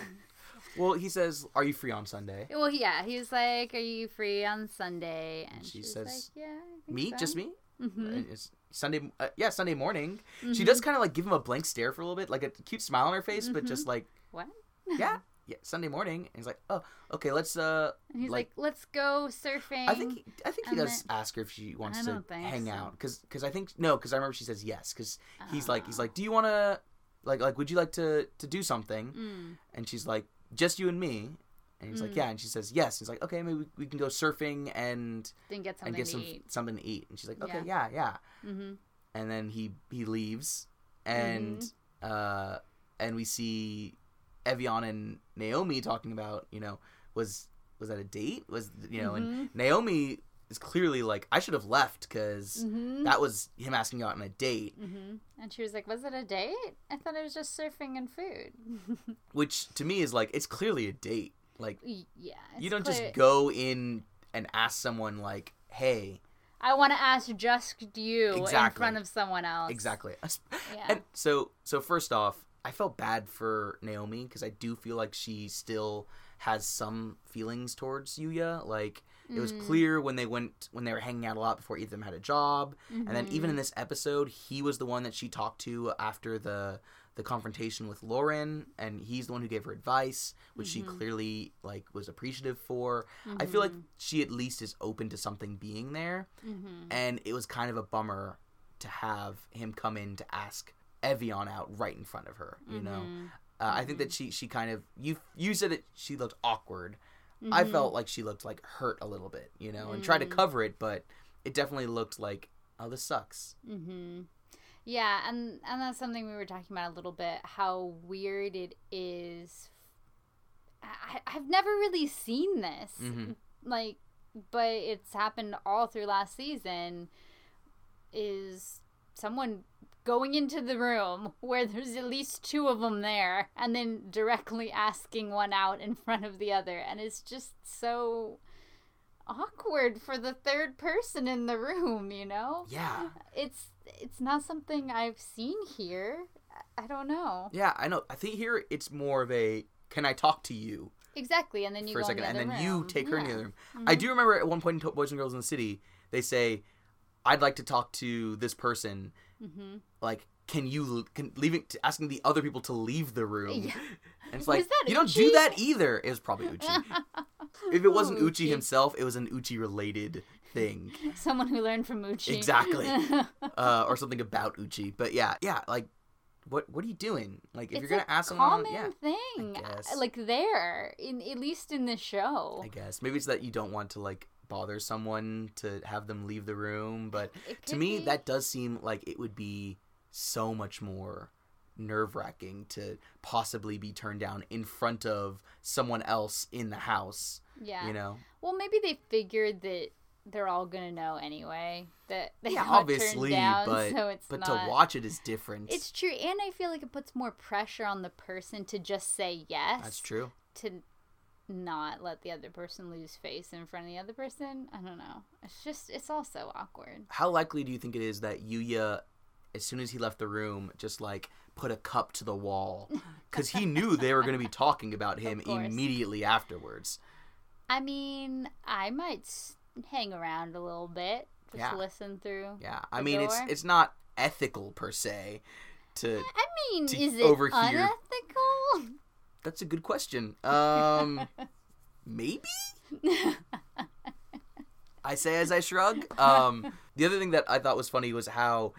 Speaker 1: Well, he says, "Are you free on Sunday?"
Speaker 2: well, yeah, he was like, "Are you free on Sunday?" And
Speaker 1: she
Speaker 2: she's
Speaker 1: says,
Speaker 2: like, "Yeah,
Speaker 1: Me, just me.
Speaker 2: Mm-hmm.
Speaker 1: It's Sunday. Uh, yeah, Sunday morning. She does kind of like give him a blank stare for a little bit, like a cute smile on her face, but
Speaker 2: Mhm.
Speaker 1: just like,
Speaker 2: What?
Speaker 1: yeah, yeah, Sunday morning. And he's like, "Oh, okay, let's." uh
Speaker 2: And he's
Speaker 1: like-
Speaker 2: like, "Let's go surfing."
Speaker 1: I think he, I think he does ask her if she wants to hang
Speaker 2: so.
Speaker 1: out because because I think no because I remember she says yes because he's like he's
Speaker 2: Oh.
Speaker 1: like do you want to like like would you like to to do something
Speaker 2: Mm.
Speaker 1: and she's like just you and me and he's like
Speaker 2: Mm.
Speaker 1: yeah and she says yes he's like okay maybe we, we can go surfing and
Speaker 2: Then get something
Speaker 1: and get
Speaker 2: to
Speaker 1: some
Speaker 2: eat.
Speaker 1: something to eat and she's like okay yeah yeah,
Speaker 2: Mm-hmm.
Speaker 1: and then he he leaves and
Speaker 2: Mm-hmm.
Speaker 1: uh and we see Evian and Naomi talking about you know was was that a date was you know and
Speaker 2: Mm-hmm.
Speaker 1: Naomi is clearly like I should have left because
Speaker 2: Mm-hmm.
Speaker 1: that was him asking out on a date
Speaker 2: hmm And she was like, "Was it a date? I thought it was just surfing and food."
Speaker 1: which to me is like it's clearly a date like
Speaker 2: yeah,
Speaker 1: you don't
Speaker 2: clear-
Speaker 1: just go in and ask someone like hey
Speaker 2: I want to ask just you
Speaker 1: exactly.
Speaker 2: in front of someone else.
Speaker 1: exactly
Speaker 2: Yeah.
Speaker 1: and so so first off i felt bad for naomi because i do feel like she still has some feelings towards yuya like it was
Speaker 2: Mm.
Speaker 1: clear when they went when they were hanging out a lot before either of them had a job and then even
Speaker 2: Mhm.
Speaker 1: in this episode he was the one that she talked to after the the confrontation with lauren and he's the one who gave her advice which she
Speaker 2: Mhm.
Speaker 1: clearly like was appreciative for i feel like
Speaker 2: Mhm.
Speaker 1: she at least is open to something being there
Speaker 2: Mhm.
Speaker 1: and it was kind of a bummer to have him come in to ask Evian out right in front of her. You know,
Speaker 2: Mhm.
Speaker 1: uh, I think that she she kind of you you said it. She looked awkward. I felt like she looked like hurt a little bit. You know, and tried to
Speaker 2: Mm.
Speaker 1: cover it, but it definitely looked like oh this sucks.
Speaker 2: Mm-hmm. Yeah, and and that's something we were talking about a little bit. How weird it is. I, I've never really seen this,
Speaker 1: Mhm.
Speaker 2: like, but it's happened all through last season. Is someone going into the room where there's at least two of them there, and then directly asking one out in front of the other, and it's just so awkward for the third person in the room. You know?
Speaker 1: Yeah,
Speaker 2: it's it's not something I've seen here. I- don't know
Speaker 1: yeah, I know. I think here it's more of a can I talk to you
Speaker 2: exactly, and then you
Speaker 1: for a
Speaker 2: go
Speaker 1: second, and then
Speaker 2: other
Speaker 1: you take her in the other room.
Speaker 2: Mhm.
Speaker 1: I do remember at one point in Boys and Girls in the City, they say, "I'd like to talk to this person."
Speaker 2: Mhm.
Speaker 1: like can you can leaving asking the other people to leave the room
Speaker 2: Yeah.
Speaker 1: and it's like
Speaker 2: that
Speaker 1: you don't
Speaker 2: Uchi?
Speaker 1: do that either it was probably uchi if it wasn't
Speaker 2: Ooh,
Speaker 1: uchi himself it was an uchi related thing
Speaker 2: someone who learned from Uchi.
Speaker 1: Exactly. uh, or something about uchi but yeah yeah like what what are you doing like if
Speaker 2: it's
Speaker 1: you're gonna ask someone
Speaker 2: common
Speaker 1: yeah
Speaker 2: thing,
Speaker 1: guess.
Speaker 2: like there, in at least in the show.
Speaker 1: i guess maybe it's that you don't want to like bother someone to have them leave the room but to me
Speaker 2: be-
Speaker 1: that does seem like it would be so much more nerve-wracking to possibly be turned down in front of someone else in the house
Speaker 2: yeah.
Speaker 1: you know
Speaker 2: Well, maybe they figured that they're all gonna know anyway that they
Speaker 1: Yeah,
Speaker 2: got turned
Speaker 1: obviously,
Speaker 2: down,
Speaker 1: but
Speaker 2: so it's
Speaker 1: but
Speaker 2: not.
Speaker 1: to watch it is different.
Speaker 2: It's true, and I feel like it puts more pressure on the person to just say yes.
Speaker 1: That's true.
Speaker 2: To not let the other person lose face in front of the other person. I don't know. It's just it's all so awkward.
Speaker 1: How likely do you think it is that Yuya, as soon as he left the room, just like put a cup to the wall because he knew they were going to be talking about him immediately afterwards?
Speaker 2: I mean, I might s- hang around a little bit, just
Speaker 1: Yeah.
Speaker 2: listen through.
Speaker 1: Yeah, I mean it's
Speaker 2: door?
Speaker 1: it's not ethical per se. To
Speaker 2: I mean,
Speaker 1: To
Speaker 2: is it
Speaker 1: overhear-
Speaker 2: unethical?
Speaker 1: that's a good question. Um, maybe. I say as I shrug. Um, the other thing that I thought was funny was how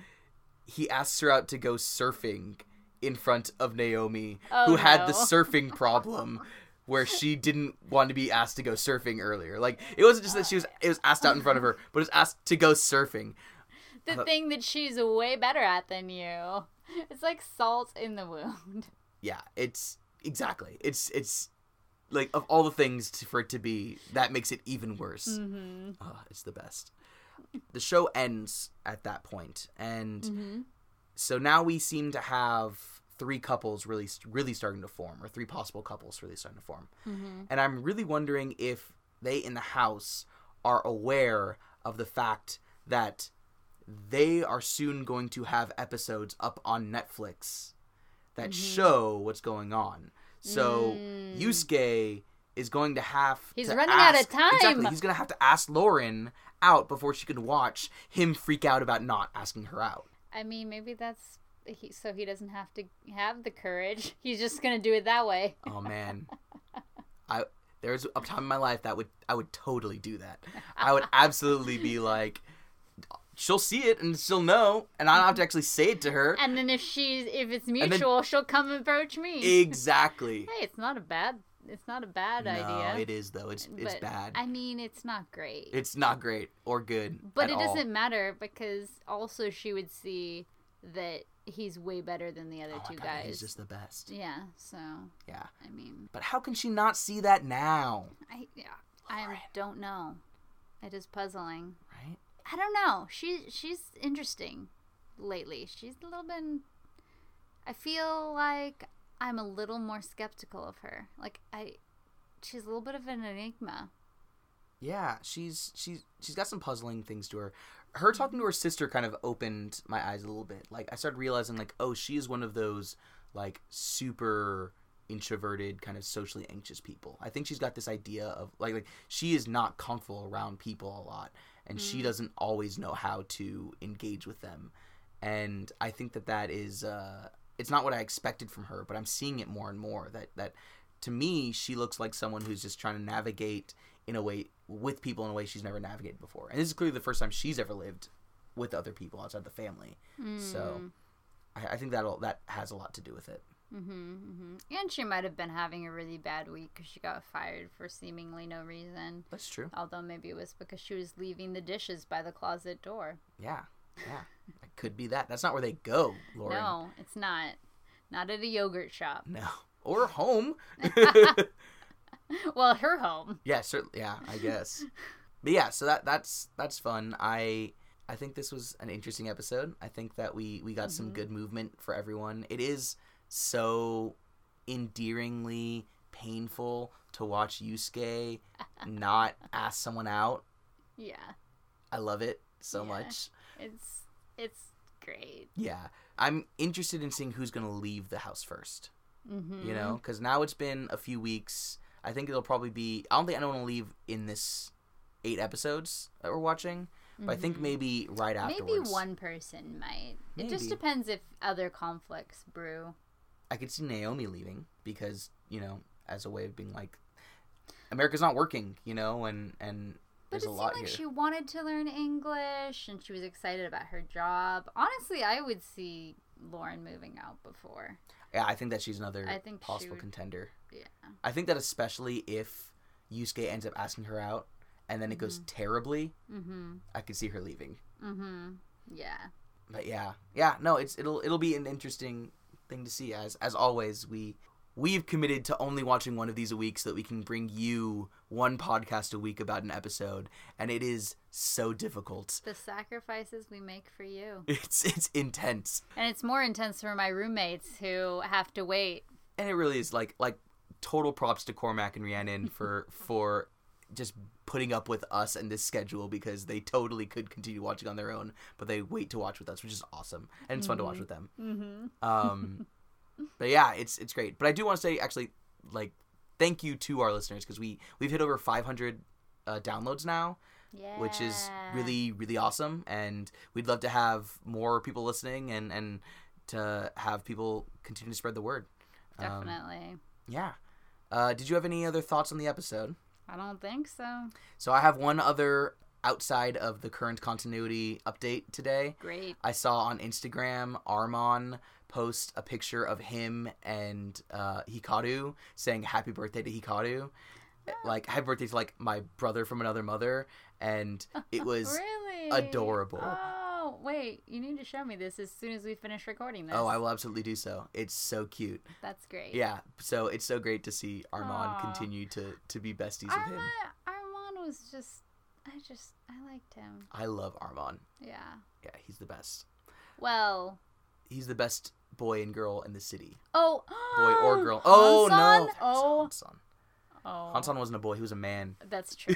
Speaker 1: he asks her out to go surfing in front of Naomi,
Speaker 2: Oh,
Speaker 1: who had the surfing problem. Where she didn't want to be asked to go surfing earlier, like it wasn't just that she was it was asked out in front of her, but it was asked to go surfing.
Speaker 2: the
Speaker 1: Uh,
Speaker 2: thing that she's way better at than you. It's like salt in the wound.
Speaker 1: Yeah, it's exactly it's it's like of all the things to, for it to be, that makes it even worse.
Speaker 2: Mm-hmm.
Speaker 1: Oh, it's the best. The show ends at that point, and
Speaker 2: Mm-hmm.
Speaker 1: so now we seem to have three couples really, really starting to form, or three possible couples really starting to form.
Speaker 2: Mm-hmm.
Speaker 1: And I'm really wondering if they in the house are aware of the fact that they are soon going to have episodes up on Netflix that show what's going on. So
Speaker 2: Mm.
Speaker 1: Yusuke is going to have
Speaker 2: He's
Speaker 1: to
Speaker 2: running out of time.
Speaker 1: Exactly, he's going to have to ask Lauren out before she can watch him freak out about not asking her out.
Speaker 2: I mean, maybe that's he, so he doesn't have to have the courage. He's just gonna do it that way.
Speaker 1: Oh man, I there's a time in my life that would I would totally do that. I would absolutely be like, she'll see it and she'll know, and I don't have to actually say it to her.
Speaker 2: And then if she's if it's
Speaker 1: then-
Speaker 2: mutual, she'll come approach me.
Speaker 1: Exactly.
Speaker 2: hey, it's not a bad it's not a bad
Speaker 1: No,
Speaker 2: idea.
Speaker 1: it is though. It's it's
Speaker 2: but,
Speaker 1: bad.
Speaker 2: I mean, it's not great.
Speaker 1: It's not great or good.
Speaker 2: but it
Speaker 1: all.
Speaker 2: doesn't matter because also she would see that he's way better than the other
Speaker 1: Oh,
Speaker 2: two guys.
Speaker 1: He's just the best.
Speaker 2: Yeah, so
Speaker 1: Yeah.
Speaker 2: I mean,
Speaker 1: But how can she not see that now?
Speaker 2: I yeah, I don't know. It is puzzling.
Speaker 1: Right?
Speaker 2: I don't know. She she's interesting lately. She's a little bit. I feel like I'm a little more skeptical of her. Like I, she's a little bit of an enigma.
Speaker 1: Yeah, she's she's she's got some puzzling things to her. Her talking to her sister kind of opened my eyes a little bit. Like I started realizing like, oh, she is one of those like super introverted, kind of socially anxious people. I think she's got this idea of like like she is not comfortable around people a lot and she doesn't always know how to engage with them. And I think that that is uh it's not what I expected from her, but I'm seeing it more and more that that to me she looks like someone who's just trying to navigate in a way with people in a way she's never navigated before. And this is clearly the first time she's ever lived with other people outside the family. So I, I think that that has a lot to do with it.
Speaker 2: Mm-hmm, mm-hmm. And she might have been having a really bad week because she got fired for seemingly no reason.
Speaker 1: That's true.
Speaker 2: Although maybe it was because she was leaving the dishes by the closet door.
Speaker 1: Yeah, yeah, it could be that. That's not where they go, Lauren.
Speaker 2: No, it's not. Not at a yogurt shop.
Speaker 1: No. or home.
Speaker 2: Well, her home.
Speaker 1: yeah, certainly. Yeah, I guess. but yeah, so that that's that's fun. I I think this was an interesting episode. I think that we we got some good movement for everyone. It is so endearingly painful to watch Yusuke not ask someone out.
Speaker 2: Yeah,
Speaker 1: I love it so
Speaker 2: Yeah.
Speaker 1: much.
Speaker 2: it's it's great.
Speaker 1: Yeah. I'm interested in seeing who's going to leave the house first.
Speaker 2: Mm-hmm.
Speaker 1: You know, because now it's been a few weeks. I think it'll probably be. I don't think anyone will leave in this eight episodes that we're watching, but I think maybe right afterwards.
Speaker 2: Mm-hmm. Maybe one person might. It just depends if other conflicts brew.
Speaker 1: I could see Naomi leaving because you know, as a way of being like, America's not working, you know, and and
Speaker 2: But
Speaker 1: there's
Speaker 2: it seemed like
Speaker 1: here.
Speaker 2: she wanted to learn English and she was excited about her job. Honestly, I would see Lauren moving out before.
Speaker 1: Yeah, I think that she's another
Speaker 2: I think
Speaker 1: possible
Speaker 2: would-
Speaker 1: contender.
Speaker 2: Yeah.
Speaker 1: I think that especially if Yusuke ends up asking her out and then it goes terribly,
Speaker 2: Mm-hmm.
Speaker 1: I could see her leaving.
Speaker 2: Mm-hmm. Yeah.
Speaker 1: But yeah, yeah, no, it's it'll it'll be an interesting thing to see. As as always, we we've committed to only watching one of these a week so that we can bring you one podcast a week about an episode, and it is so difficult.
Speaker 2: The sacrifices we make for you.
Speaker 1: It's it's intense,
Speaker 2: And it's more intense for my roommates who have to wait.
Speaker 1: and it really is like like total props to Cormac and Rhiannon for for just putting up with us and this schedule because they totally could continue watching on their own, but they wait to watch with us, which is awesome, and it's fun to watch with them.
Speaker 2: Mm-hmm.
Speaker 1: Um, but yeah, it's it's great. But I do want to say actually, like, thank you to our listeners because we we've hit over 500 uh, downloads now,
Speaker 2: Yeah.
Speaker 1: which is really really awesome, and we'd love to have more people listening and and to have people continue to spread the word. Um,
Speaker 2: Definitely.
Speaker 1: yeah. Uh, did you have any other thoughts on the episode?
Speaker 2: I don't think so.
Speaker 1: So I have one other outside of the current continuity update today.
Speaker 2: Great.
Speaker 1: I saw on Instagram Armand post a picture of him and uh, Hikaru saying happy birthday to Hikaru. Like happy birthday to like my brother from another mother and it was
Speaker 2: really
Speaker 1: adorable.
Speaker 2: Oh, wait. You need to show me this as soon as we finish recording this.
Speaker 1: Oh, I will absolutely do so. It's so cute.
Speaker 2: That's great.
Speaker 1: Yeah, so it's so great to see Armand
Speaker 2: Aw.
Speaker 1: continue to to be besties with him.
Speaker 2: Armand, Armand was just, I just, I liked him.
Speaker 1: I love Armand.
Speaker 2: Yeah.
Speaker 1: Yeah, he's the best.
Speaker 2: Well.
Speaker 1: He's the best boy and girl in the city.
Speaker 2: Oh.
Speaker 1: Boy or girl. Oh
Speaker 2: Hansan?
Speaker 1: no.
Speaker 2: Oh.
Speaker 1: Hansan.
Speaker 2: Oh.
Speaker 1: Hansan wasn't a boy, he was a man.
Speaker 2: That's true.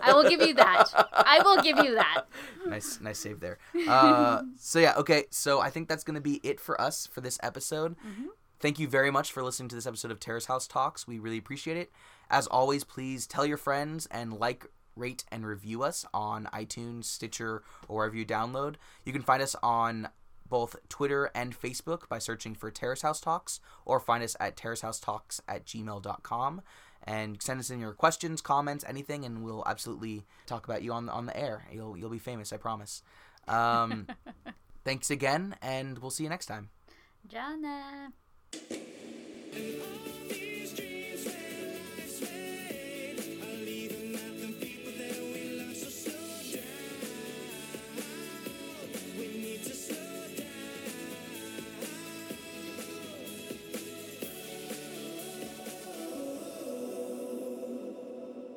Speaker 2: I will give you that. I will give you that.
Speaker 1: nice nice save there. Uh so yeah, okay. So I think that's going to be it for us for this episode.
Speaker 2: Mhm.
Speaker 1: Thank you very much for listening to this episode of Terrace House Talks. We really appreciate it. As always, please tell your friends and like, rate, and review us on iTunes, Stitcher, or wherever you download. You can find us on both Twitter and Facebook by searching for Terrace House Talks, or find us at terracehousetalks at gmail.com. And send us in your questions, comments, anything, and we'll absolutely talk about you on on the air. You'll you'll be famous, I promise. Um, thanks again, and we'll see you next time.
Speaker 2: Jana.